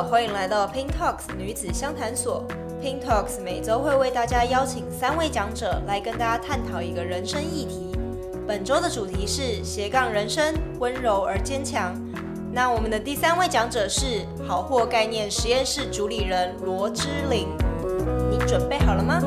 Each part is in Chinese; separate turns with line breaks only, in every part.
欢迎来到 Pink Talks 女子相谈所。Pink Talks 每周会为大家邀请三位讲者来跟大家探讨一个人生议题。本周的主题是斜杠人生，温柔而坚强。那我们的第三位讲者是好货概念实验室主理人罗之琳，你准备好了
吗？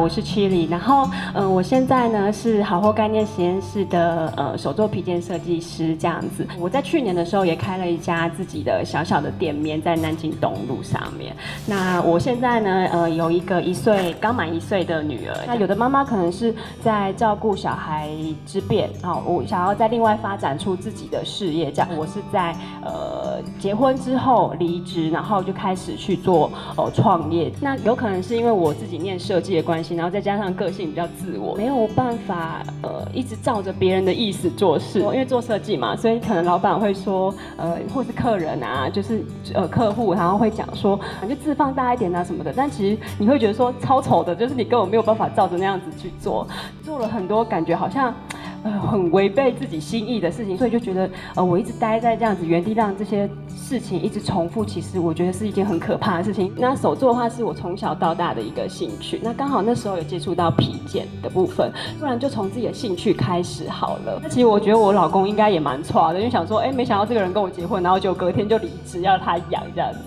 我是七里然后，嗯、我现在呢是好货概念实验室的呃手作皮件设计师这样子。我在去年的时候也开了一家自己的小小的店面，在南京东路上面。那我现在呢，呃，有一个一岁刚满一岁的女儿。那有的妈妈可能是在照顾小孩之便，啊，我想要在另外发展出自己的事业，这样。我是在呃结婚之后离职，然后就开始去做呃创业。那有可能是因为我自己念设计的关系。然后再加上个性比较自我，没有办法呃一直照着别人的意思做事，因为做设计嘛，所以可能老板会说呃或是客人啊，就是呃客户，然后会讲说你就字放大一点啊什么的，但其实你会觉得说超丑的，就是你根本没有办法照着那样子去做，做了很多感觉好像。呃，很违背自己心意的事情，所以就觉得，呃，我一直待在这样子原地，让这些事情一直重复，其实我觉得是一件很可怕的事情。那手作的话，是我从小到大的一个兴趣。那刚好那时候有接触到皮件的部分，不然就从自己的兴趣开始好了。那其实我觉得我老公应该也蛮错的，因为想说，哎，没想到这个人跟我结婚，然后就隔天就离职，要他养这样子。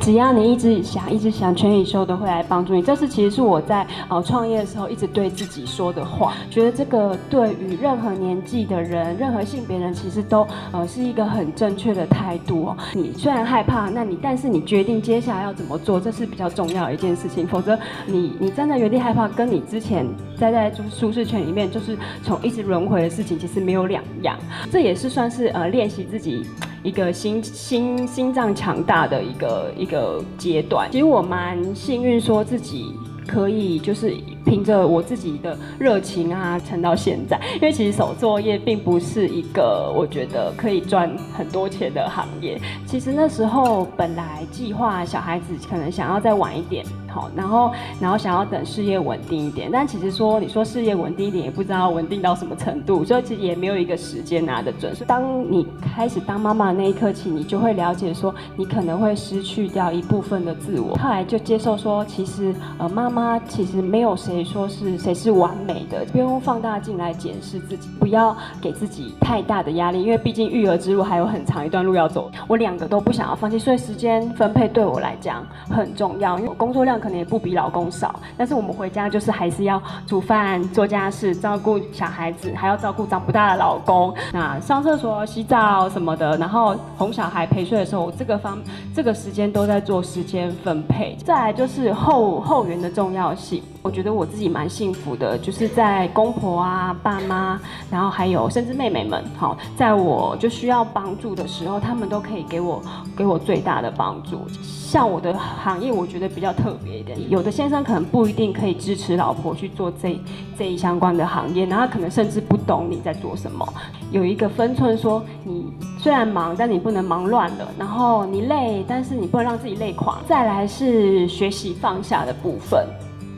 只要你一直想，一直想，全宇宙都会来帮助你。这是其实是我在呃创业的时候一直对自己说的话。觉得这个对于任何年纪的人，任何性别人，其实都呃是一个很正确的态度哦。你虽然害怕，那你但是你决定接下来要怎么做，这是比较重要的一件事情。否则你你站在原地害怕，跟你之前待在舒适圈里面，就是从一直轮回的事情，其实没有两样。这也是算是呃练习自己。一个心心心脏强大的一个一个阶段，其实我蛮幸运，说自己可以就是。凭着我自己的热情啊，撑到现在。因为其实手作业并不是一个我觉得可以赚很多钱的行业。其实那时候本来计划小孩子可能想要再晚一点，好，然后然后想要等事业稳定一点。但其实说你说事业稳定一点，也不知道稳定到什么程度，所以其实也没有一个时间拿得准。所以当你开始当妈妈的那一刻起，你就会了解说，你可能会失去掉一部分的自我。后来就接受说，其实呃妈妈其实没有谁。谁说是谁是完美的？不用放大镜来检视自己，不要给自己太大的压力，因为毕竟育儿之路还有很长一段路要走。我两个都不想要放弃，所以时间分配对我来讲很重要。因为我工作量可能也不比老公少，但是我们回家就是还是要煮饭、做家事、照顾小孩子，还要照顾长不大的老公。那上厕所、洗澡什么的，然后哄小孩陪睡的时候，我这个方这个时间都在做时间分配。再来就是后后援的重要性，我觉得我。我自己蛮幸福的，就是在公婆啊、爸妈，然后还有甚至妹妹们，好，在我就需要帮助的时候，他们都可以给我给我最大的帮助。像我的行业，我觉得比较特别一点，有的先生可能不一定可以支持老婆去做这这一相关的行业，然后可能甚至不懂你在做什么。有一个分寸，说你虽然忙，但你不能忙乱了；然后你累，但是你不能让自己累垮。再来是学习放下的部分。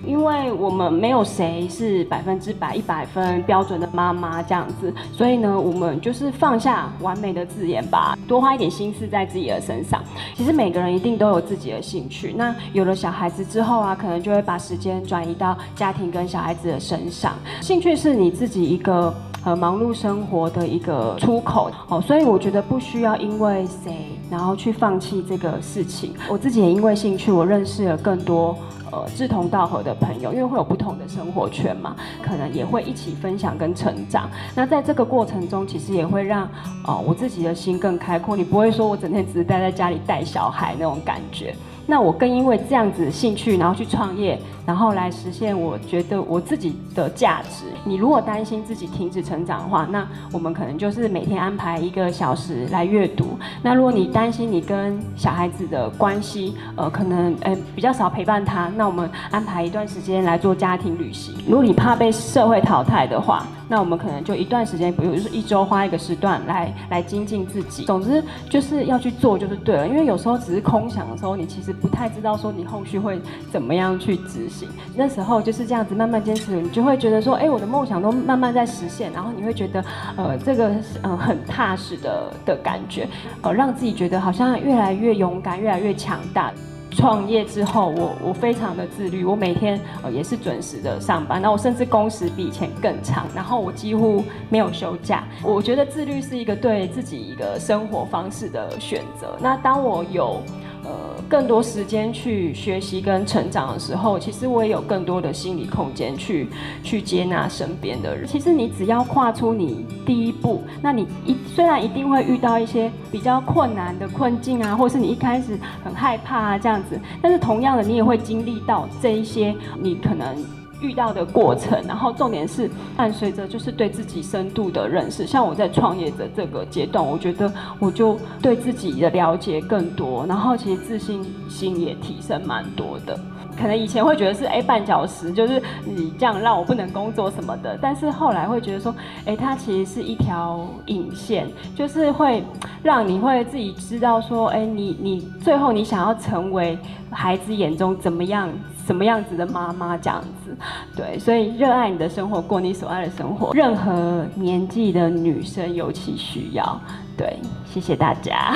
因为我们没有谁是百分之百一百分标准的妈妈这样子，所以呢，我们就是放下完美的字眼吧，多花一点心思在自己的身上。其实每个人一定都有自己的兴趣，那有了小孩子之后啊，可能就会把时间转移到家庭跟小孩子的身上。兴趣是你自己一个呃忙碌生活的一个出口哦，所以我觉得不需要因为谁然后去放弃这个事情。我自己也因为兴趣，我认识了更多。呃，志同道合的朋友，因为会有不同的生活圈嘛，可能也会一起分享跟成长。那在这个过程中，其实也会让呃我自己的心更开阔。你不会说我整天只是待在家里带小孩那种感觉。那我更因为这样子的兴趣，然后去创业，然后来实现我觉得我自己的价值。你如果担心自己停止成长的话，那我们可能就是每天安排一个小时来阅读。那如果你担心你跟小孩子的关系，呃，可能呃比较少陪伴他，那我们安排一段时间来做家庭旅行。如果你怕被社会淘汰的话，那我们可能就一段时间，比如就是一周花一个时段来来精进自己。总之就是要去做就是对了，因为有时候只是空想的时候，你其实不太知道说你后续会怎么样去执行。那时候就是这样子慢慢坚持，你就会觉得说，哎，我的梦想都慢慢在实现，然后你会觉得，呃，这个呃很踏实的的感觉，呃，让自己觉得好像越来越勇敢，越来越强大。创业之后，我我非常的自律，我每天呃也是准时的上班，那我甚至工时比以前更长，然后我几乎没有休假。我觉得自律是一个对自己一个生活方式的选择。那当我有呃，更多时间去学习跟成长的时候，其实我也有更多的心理空间去去接纳身边的人。其实你只要跨出你第一步，那你一虽然一定会遇到一些比较困难的困境啊，或是你一开始很害怕啊这样子，但是同样的，你也会经历到这一些，你可能。遇到的过程，然后重点是伴随着就是对自己深度的认识。像我在创业的这个阶段，我觉得我就对自己的了解更多，然后其实自信心也提升蛮多的。可能以前会觉得是哎绊脚石，就是你这样让我不能工作什么的，但是后来会觉得说，哎，它其实是一条引线，就是会让你会自己知道说，哎，你你最后你想要成为孩子眼中怎么样？什么样子的妈妈这样子，对，所以热爱你的生活，过你所爱的生活，任何年纪的女生尤其需要。对，谢谢大家。